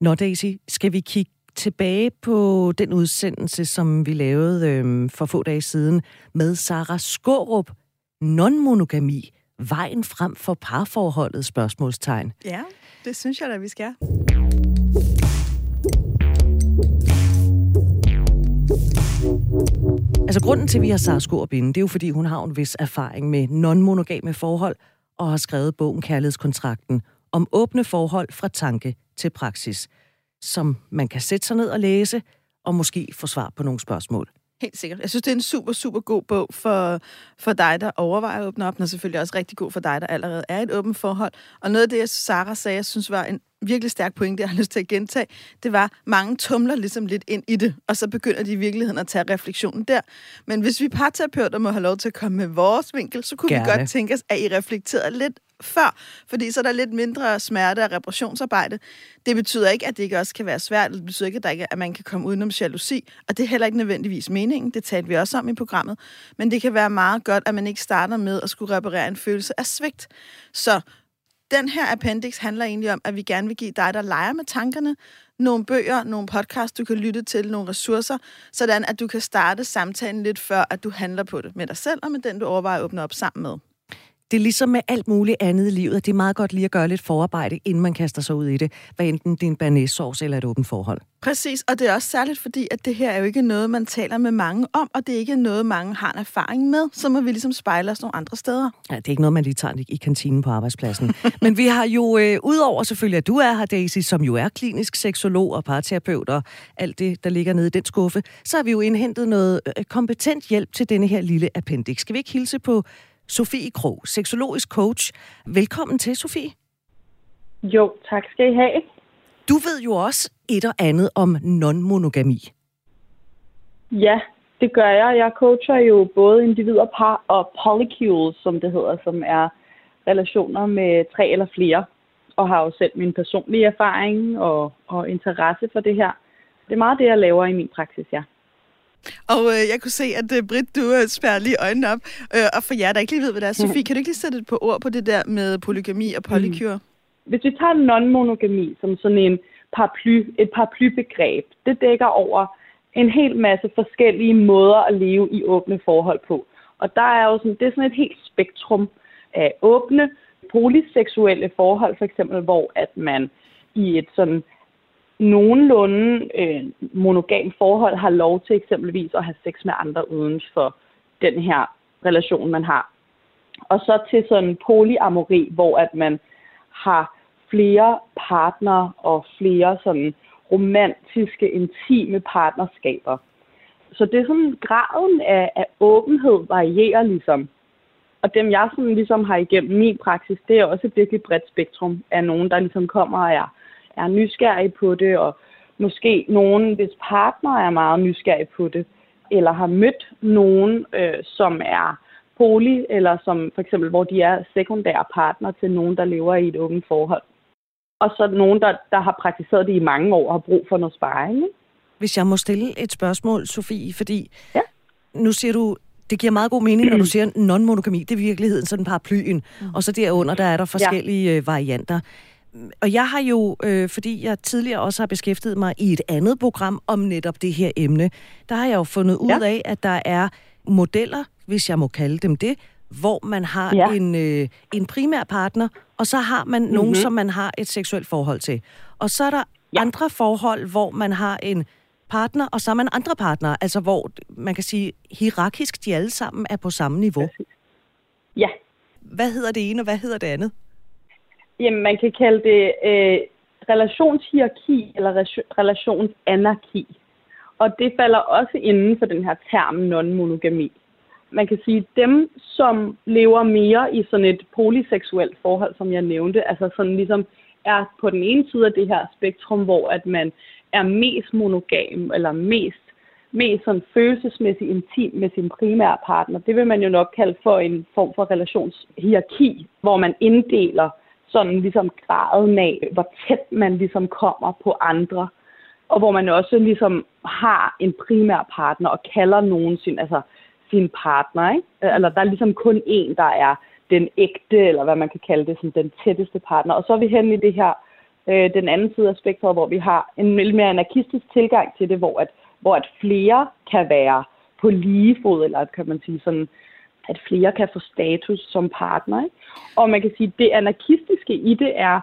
Nå Daisy, skal vi kigge tilbage på den udsendelse, som vi lavede øhm, for få dage siden med Sara Skårup, non-monogami, vejen frem for parforholdet, spørgsmålstegn. Ja, det synes jeg da, vi skal. Altså grunden til, at vi har Sara Skårup inde, det er jo fordi, hun har en vis erfaring med non-monogame forhold og har skrevet bogen Kærlighedskontrakten om åbne forhold fra tanke til praksis, som man kan sætte sig ned og læse og måske få svar på nogle spørgsmål. Helt sikkert. Jeg synes, det er en super, super god bog for, for dig, der overvejer at åbne op, og selvfølgelig også rigtig god for dig, der allerede er et åbent forhold. Og noget af det, Sara sagde, jeg synes var en virkelig stærk pointe, jeg har lyst til at gentage, det var, mange tumler ligesom lidt ind i det, og så begynder de i virkeligheden at tage refleksionen der. Men hvis vi parterapeuter må have lov til at komme med vores vinkel, så kunne Gerne. vi godt tænke os, at I reflekterede lidt før, fordi så er der lidt mindre smerte og reparationsarbejde. Det betyder ikke, at det ikke også kan være svært, det betyder ikke, at, der ikke, at man kan komme udenom jalousi, og det er heller ikke nødvendigvis meningen, det talte vi også om i programmet, men det kan være meget godt, at man ikke starter med at skulle reparere en følelse af svigt. Så den her appendix handler egentlig om, at vi gerne vil give dig, der leger med tankerne, nogle bøger, nogle podcasts, du kan lytte til, nogle ressourcer, sådan at du kan starte samtalen lidt før, at du handler på det med dig selv og med den, du overvejer at åbne op sammen med det er ligesom med alt muligt andet i livet, at det er meget godt lige at gøre lidt forarbejde, inden man kaster sig ud i det, hvad enten det er en banæssauce eller et åbent forhold. Præcis, og det er også særligt fordi, at det her er jo ikke noget, man taler med mange om, og det er ikke noget, mange har en erfaring med, så må vi ligesom spejle os nogle andre steder. Ja, det er ikke noget, man lige tager i kantinen på arbejdspladsen. Men vi har jo, øh, udover selvfølgelig, at du er her, Daisy, som jo er klinisk seksolog og parterapeut og alt det, der ligger nede i den skuffe, så har vi jo indhentet noget øh, kompetent hjælp til denne her lille appendix. Skal vi ikke hilse på Sofie Krog, seksologisk coach. Velkommen til, Sofie. Jo, tak skal I have. Du ved jo også et og andet om non-monogami. Ja, det gør jeg. Jeg coacher jo både individer, par og polycules, som det hedder, som er relationer med tre eller flere, og har jo selv min personlige erfaring og, og interesse for det her. Det er meget det, jeg laver i min praksis, ja. Og øh, jeg kunne se, at uh, Britt, du uh, spærrer lige øjnene op. Uh, og for jer, der ikke lige ved, hvad det er, Sofie, kan du ikke lige sætte et på ord på det der med polygami og polykyre? Mm. Hvis vi tager non-monogami som sådan en paraply, et paraplybegreb, det dækker over en hel masse forskellige måder at leve i åbne forhold på. Og der er jo sådan, det er sådan et helt spektrum af åbne, polyseksuelle forhold, for eksempel, hvor at man i et sådan nogenlunde øh, monogam forhold har lov til eksempelvis at have sex med andre uden for den her relation, man har. Og så til sådan polyamori, hvor at man har flere partner og flere sådan romantiske, intime partnerskaber. Så det er sådan, graden af, af åbenhed varierer ligesom. Og dem, jeg sådan ligesom har igennem min praksis, det er også et virkelig bredt spektrum af nogen, der ligesom kommer og er er nysgerrige på det, og måske nogen, hvis partner er meget nysgerrig på det, eller har mødt nogen, øh, som er poli, eller som for eksempel, hvor de er sekundære partner til nogen, der lever i et åbent forhold. Og så nogen, der, der har praktiseret det i mange år og har brug for noget sparring. Hvis jeg må stille et spørgsmål, Sofie, fordi ja. nu siger du, det giver meget god mening, når du siger non-monogami, det er i virkeligheden sådan paraplyen, mm. og så derunder, der er der forskellige ja. Øh, varianter og jeg har jo, øh, fordi jeg tidligere også har beskæftiget mig i et andet program om netop det her emne, der har jeg jo fundet ud ja. af, at der er modeller, hvis jeg må kalde dem det, hvor man har ja. en, øh, en primær partner, og så har man mm-hmm. nogen, som man har et seksuelt forhold til. Og så er der ja. andre forhold, hvor man har en partner, og så er man andre partnere, altså hvor man kan sige, hierarkisk de alle sammen er på samme niveau. Ja. Hvad hedder det ene, og hvad hedder det andet? Jamen, man kan kalde det øh, relationshierarki eller relationsanarki. Og det falder også inden for den her term non-monogami. Man kan sige, at dem, som lever mere i sådan et polyseksuelt forhold, som jeg nævnte, altså sådan ligesom er på den ene side af det her spektrum, hvor at man er mest monogam, eller mest, mest sådan følelsesmæssigt intim med sin primære partner, det vil man jo nok kalde for en form for relationshierarki, hvor man inddeler sådan ligesom graden af, hvor tæt man ligesom kommer på andre. Og hvor man også ligesom har en primær partner og kalder nogen sin, altså sin partner. Ikke? Eller der er ligesom kun en, der er den ægte, eller hvad man kan kalde det, som den tætteste partner. Og så er vi hen i det her øh, den anden side af spektret, hvor vi har en lidt mere anarkistisk tilgang til det, hvor at, hvor at flere kan være på lige fod, eller kan man sige sådan, at flere kan få status som partner. Ikke? Og man kan sige, at det anarkistiske i det er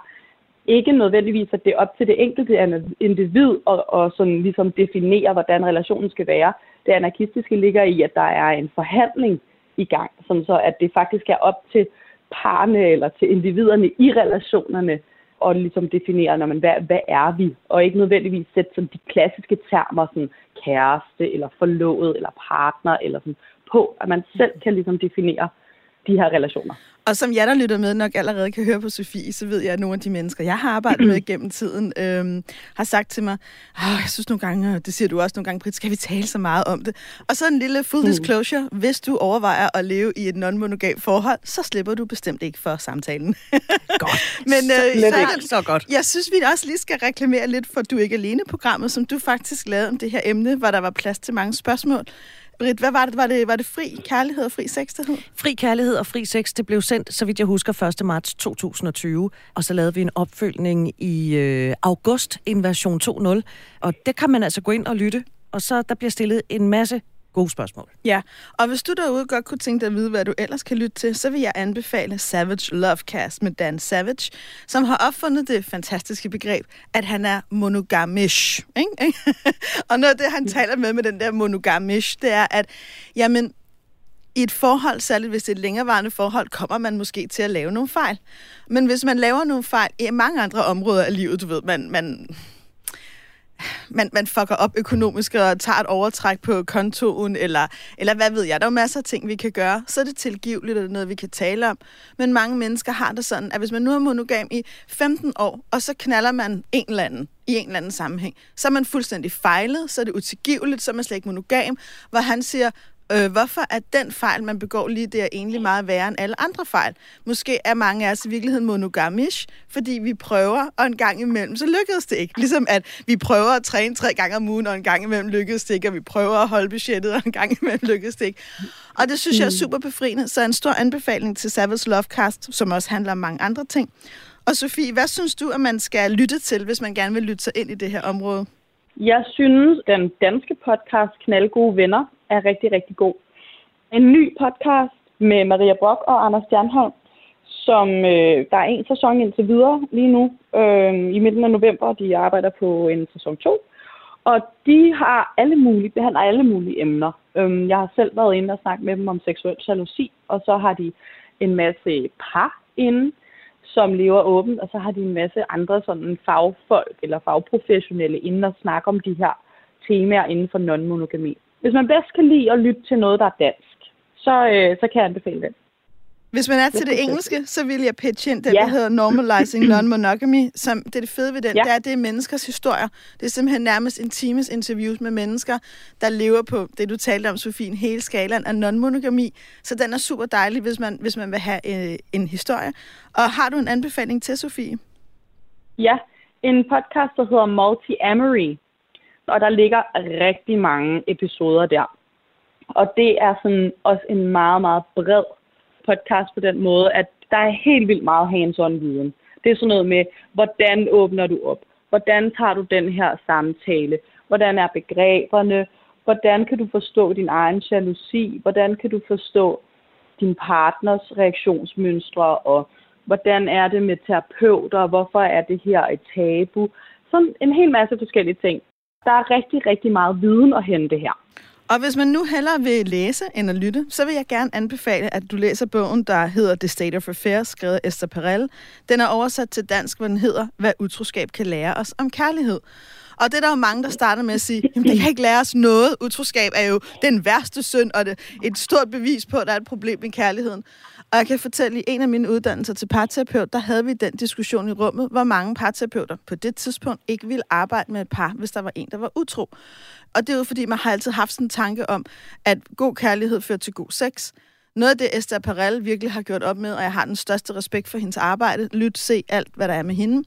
ikke nødvendigvis, at det er op til det enkelte individ at, og sådan ligesom definere, hvordan relationen skal være. Det anarkistiske ligger i, at der er en forhandling i gang, som så at det faktisk er op til parne eller til individerne i relationerne og ligesom definere, når man, hvad, hvad er vi, og ikke nødvendigvis sætte sådan de klassiske termer, sådan kæreste, eller forlovet, eller partner, eller sådan på, at man selv kan ligesom definere de her relationer. Og som jeg, der lytter med, nok allerede kan høre på Sofie, så ved jeg, at nogle af de mennesker, jeg har arbejdet med gennem tiden, øhm, har sagt til mig, jeg synes nogle gange, og det siger du også nogle gange, Britt, skal vi tale så meget om det? Og så en lille full mm. disclosure, hvis du overvejer at leve i et non-monogam forhold, så slipper du bestemt ikke for samtalen. godt. Men øh, så, så, så godt. Jeg synes, vi også lige skal reklamere lidt for Du er ikke alene-programmet, som du faktisk lavede om det her emne, hvor der var plads til mange spørgsmål. Britt, hvad var det? Var det, var det fri kærlighed og fri sex, det hed? Fri kærlighed og fri sex, det blev sendt, så vidt jeg husker, 1. marts 2020. Og så lavede vi en opfølgning i øh, august, en version 2.0. Og det kan man altså gå ind og lytte. Og så der bliver stillet en masse gode spørgsmål. Ja, og hvis du derude godt kunne tænke dig at vide, hvad du ellers kan lytte til, så vil jeg anbefale Savage Lovecast med Dan Savage, som har opfundet det fantastiske begreb, at han er monogamish. Ikke? og noget af det, han taler med med den der monogamish, det er, at jamen, i et forhold, særligt hvis det er et længerevarende forhold, kommer man måske til at lave nogle fejl. Men hvis man laver nogle fejl i mange andre områder af livet, du ved, man, man man, man fucker op økonomisk og tager et overtræk på kontoen, eller, eller hvad ved jeg. Der er masser af ting, vi kan gøre. Så er det tilgiveligt, og det er noget, vi kan tale om. Men mange mennesker har det sådan, at hvis man nu er monogam i 15 år, og så knaller man en eller anden i en eller anden sammenhæng, så er man fuldstændig fejlet, så er det utilgiveligt, så er man slet ikke monogam, hvor han siger, Øh, hvorfor er den fejl, man begår lige der, egentlig meget værre end alle andre fejl? Måske er mange af os i virkeligheden monogamish, fordi vi prøver, og en gang imellem, så lykkedes det ikke. Ligesom at vi prøver at træne tre gange om ugen, og en gang imellem lykkedes det ikke, og vi prøver at holde budgettet, og en gang imellem lykkedes det ikke. Og det synes jeg er mm. super befriende, så en stor anbefaling til Savage Lovecast, som også handler om mange andre ting. Og Sofie, hvad synes du, at man skal lytte til, hvis man gerne vil lytte sig ind i det her område? Jeg synes, den danske podcast Knaldgode Venner er rigtig, rigtig god. En ny podcast med Maria Brock og Anders Stjernholm, som øh, der er en sæson indtil videre lige nu, øh, i midten af november. De arbejder på en sæson 2. Og de har alle mulige, behandler alle mulige emner. Øh, jeg har selv været inde og snakket med dem om seksuel jalousi, og så har de en masse par inde, som lever åbent, og så har de en masse andre sådan fagfolk eller fagprofessionelle inde og snakke om de her temaer inden for non-monogami. Hvis man bedst kan lide at lytte til noget, der er dansk, så, øh, så kan jeg anbefale det. Hvis man er til det engelske, så vil jeg pitche ind det, ja. der hedder Normalizing Non-Monogamy. Som, det er det fede ved den, ja. det er, det er menneskers historier. Det er simpelthen nærmest intimes interviews med mennesker, der lever på det, du talte om, Sofie, en hele skalaen af non-monogami. Så den er super dejlig, hvis man, hvis man vil have øh, en historie. Og har du en anbefaling til, Sofie? Ja, en podcast, der hedder Multi-Amory. Og der ligger rigtig mange episoder der. Og det er sådan også en meget, meget bred podcast på den måde, at der er helt vildt meget hands-on viden. Det er sådan noget med, hvordan åbner du op? Hvordan tager du den her samtale? Hvordan er begreberne? Hvordan kan du forstå din egen jalousi? Hvordan kan du forstå din partners reaktionsmønstre? Og hvordan er det med terapeuter? Hvorfor er det her et tabu? Sådan en hel masse forskellige ting. Der er rigtig, rigtig meget viden at hente her. Og hvis man nu hellere vil læse end at lytte, så vil jeg gerne anbefale, at du læser bogen, der hedder The State of Affairs, skrevet af Esther Perel. Den er oversat til dansk, hvor den hedder, Hvad utroskab kan lære os om kærlighed. Og det er der jo mange, der starter med at sige, jamen det kan ikke lære os noget. Utroskab er jo den værste synd, og det et stort bevis på, at der er et problem i kærligheden. Og jeg kan fortælle, at i en af mine uddannelser til parterapeut, der havde vi den diskussion i rummet, hvor mange parterapeuter på det tidspunkt ikke ville arbejde med et par, hvis der var en, der var utro. Og det er jo fordi, man har altid haft sådan en tanke om, at god kærlighed fører til god sex noget af det, Esther Perel virkelig har gjort op med, og jeg har den største respekt for hendes arbejde, lyt, se alt, hvad der er med hende,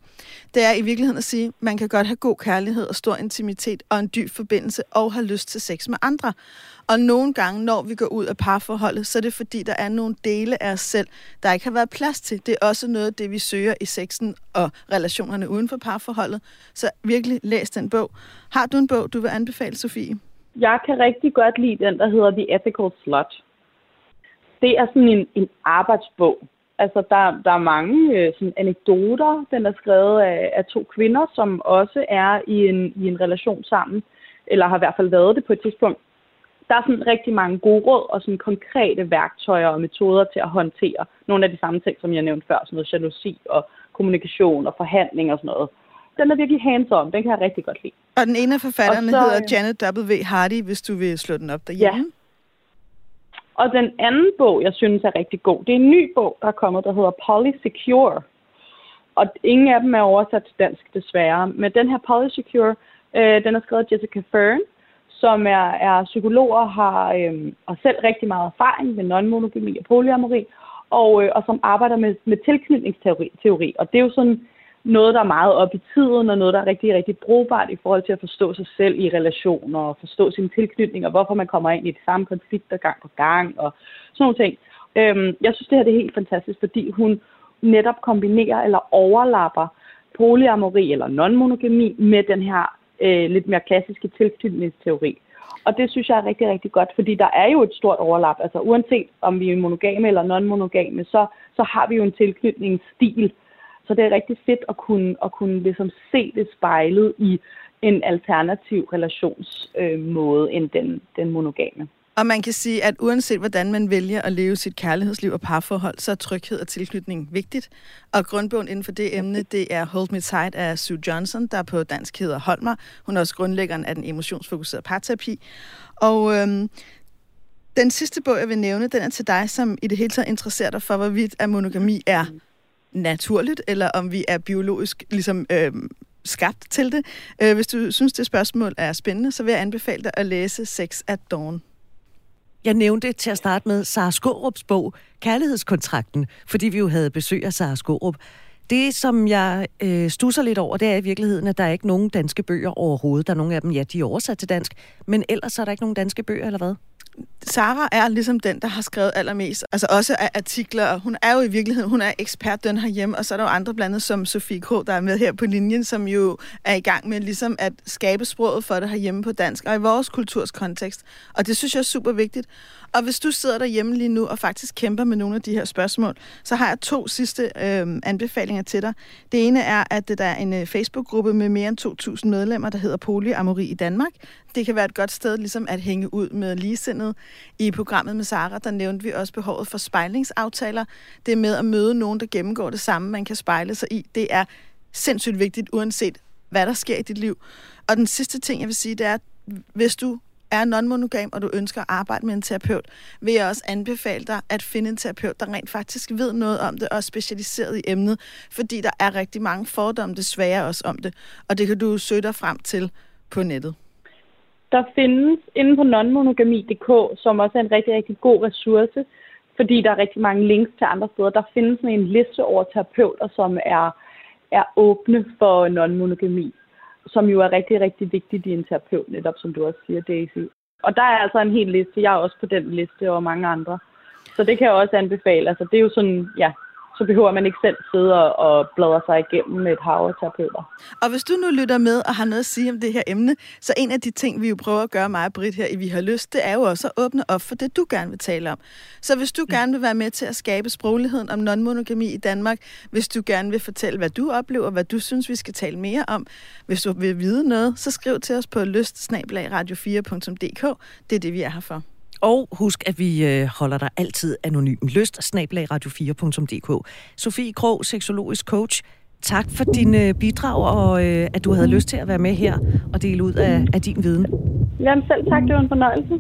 det er i virkeligheden at sige, at man kan godt have god kærlighed og stor intimitet og en dyb forbindelse og have lyst til sex med andre. Og nogle gange, når vi går ud af parforholdet, så er det fordi, der er nogle dele af os selv, der ikke har været plads til. Det er også noget af det, vi søger i sexen og relationerne uden for parforholdet. Så virkelig læs den bog. Har du en bog, du vil anbefale, Sofie? Jeg kan rigtig godt lide den, der hedder The Ethical Slut. Det er sådan en, en arbejdsbog. Altså, der, der er mange øh, sådan anekdoter. Den er skrevet af, af to kvinder, som også er i en, i en relation sammen, eller har i hvert fald været det på et tidspunkt. Der er sådan rigtig mange gode råd og sådan konkrete værktøjer og metoder til at håndtere nogle af de samme ting, som jeg nævnte før, sådan noget jalousi og kommunikation og forhandling og sådan noget. Den er virkelig hands-on. Den kan jeg rigtig godt lide. Og den ene af forfatterne så, hedder Janet W. Hardy, hvis du vil slå den op derhjemme. Ja. Og den anden bog, jeg synes er rigtig god, det er en ny bog, der er kommet, der hedder Polysecure. Og ingen af dem er oversat til dansk, desværre. Men den her Polysecure, øh, den er skrevet af Jessica Fern, som er, er psykolog og har øh, og selv rigtig meget erfaring med non-monogami og polyamori, og, øh, og som arbejder med, med tilknytningsteori. Teori. Og det er jo sådan noget, der er meget op i tiden, og noget, der er rigtig, rigtig brugbart i forhold til at forstå sig selv i relationer, og forstå sine tilknytninger, hvorfor man kommer ind i de samme konflikter gang på gang, og sådan nogle ting. Øhm, jeg synes, det her det er helt fantastisk, fordi hun netop kombinerer eller overlapper polyamori eller non-monogami med den her øh, lidt mere klassiske tilknytningsteori. Og det synes jeg er rigtig, rigtig godt, fordi der er jo et stort overlap. Altså uanset om vi er monogame eller non-monogame, så, så har vi jo en tilknytningsstil, så det er rigtig fedt at kunne, at kunne ligesom se det spejlet i en alternativ relationsmåde øh, end den, den monogame. Og man kan sige, at uanset hvordan man vælger at leve sit kærlighedsliv og parforhold, så er tryghed og tilknytning vigtigt. Og grundbogen inden for det emne, det er Hold Me Tight af Sue Johnson, der på dansk hedder Holmer. Hun er også grundlæggeren af den emotionsfokuserede parterapi. Og øhm, den sidste bog, jeg vil nævne, den er til dig, som i det hele taget interesserer dig for, hvorvidt at monogami er naturligt, eller om vi er biologisk ligesom, øh, skabt til det. Øh, hvis du synes, det spørgsmål er spændende, så vil jeg anbefale dig at læse Sex at Dawn. Jeg nævnte til at starte med Sara Skårups bog, Kærlighedskontrakten, fordi vi jo havde besøg af Sara Skårup. Det, som jeg øh, stusser lidt over, det er i virkeligheden, at der er ikke nogen danske bøger overhovedet. Der er nogle af dem, ja, de er oversat til dansk, men ellers er der ikke nogen danske bøger, eller hvad? Sara er ligesom den, der har skrevet allermest, altså også af artikler, og hun er jo i virkeligheden, hun er ekspert den herhjemme, og så er der jo andre blandt andet som Sofie K., der er med her på linjen, som jo er i gang med ligesom at skabe sproget for det herhjemme på dansk, og i vores kulturs kontekst. Og det synes jeg er super vigtigt. Og hvis du sidder derhjemme lige nu og faktisk kæmper med nogle af de her spørgsmål, så har jeg to sidste øh, anbefalinger til dig. Det ene er, at der er en øh, Facebook-gruppe med mere end 2.000 medlemmer, der hedder Polyamori i Danmark. Det kan være et godt sted ligesom at hænge ud med ligesindet. I programmet med Sara, der nævnte vi også behovet for spejlingsaftaler. Det med at møde nogen, der gennemgår det samme, man kan spejle sig i. Det er sindssygt vigtigt, uanset hvad der sker i dit liv. Og den sidste ting, jeg vil sige, det er, at hvis du er non-monogam, og du ønsker at arbejde med en terapeut, vil jeg også anbefale dig at finde en terapeut, der rent faktisk ved noget om det og er specialiseret i emnet, fordi der er rigtig mange fordomme desværre også om det, og det kan du søge dig frem til på nettet. Der findes inde på nonmonogami.dk, som også er en rigtig, rigtig god ressource, fordi der er rigtig mange links til andre steder. Der findes en liste over terapeuter, som er, er åbne for nonmonogami, som jo er rigtig, rigtig vigtigt i en terapeut, netop som du også siger, Daisy. Og der er altså en hel liste. Jeg er også på den liste, og mange andre. Så det kan jeg også anbefale. Altså, det er jo sådan, ja, så behøver man ikke selv sidde og bladre sig igennem et hav af terapeuter. Og hvis du nu lytter med og har noget at sige om det her emne, så en af de ting, vi jo prøver at gøre mig og Britt her i Vi har lyst, det er jo også at åbne op for det, du gerne vil tale om. Så hvis du gerne vil være med til at skabe sprogligheden om non-monogami i Danmark, hvis du gerne vil fortælle, hvad du oplever, hvad du synes, vi skal tale mere om, hvis du vil vide noget, så skriv til os på lyst 4dk Det er det, vi er her for. Og husk, at vi øh, holder dig altid anonym. Lyst, radio4.dk. Sofie Krog, seksologisk coach. Tak for din øh, bidrag, og øh, at du havde lyst til at være med her og dele ud af, af din viden. Jamen selv tak, det var en fornøjelse.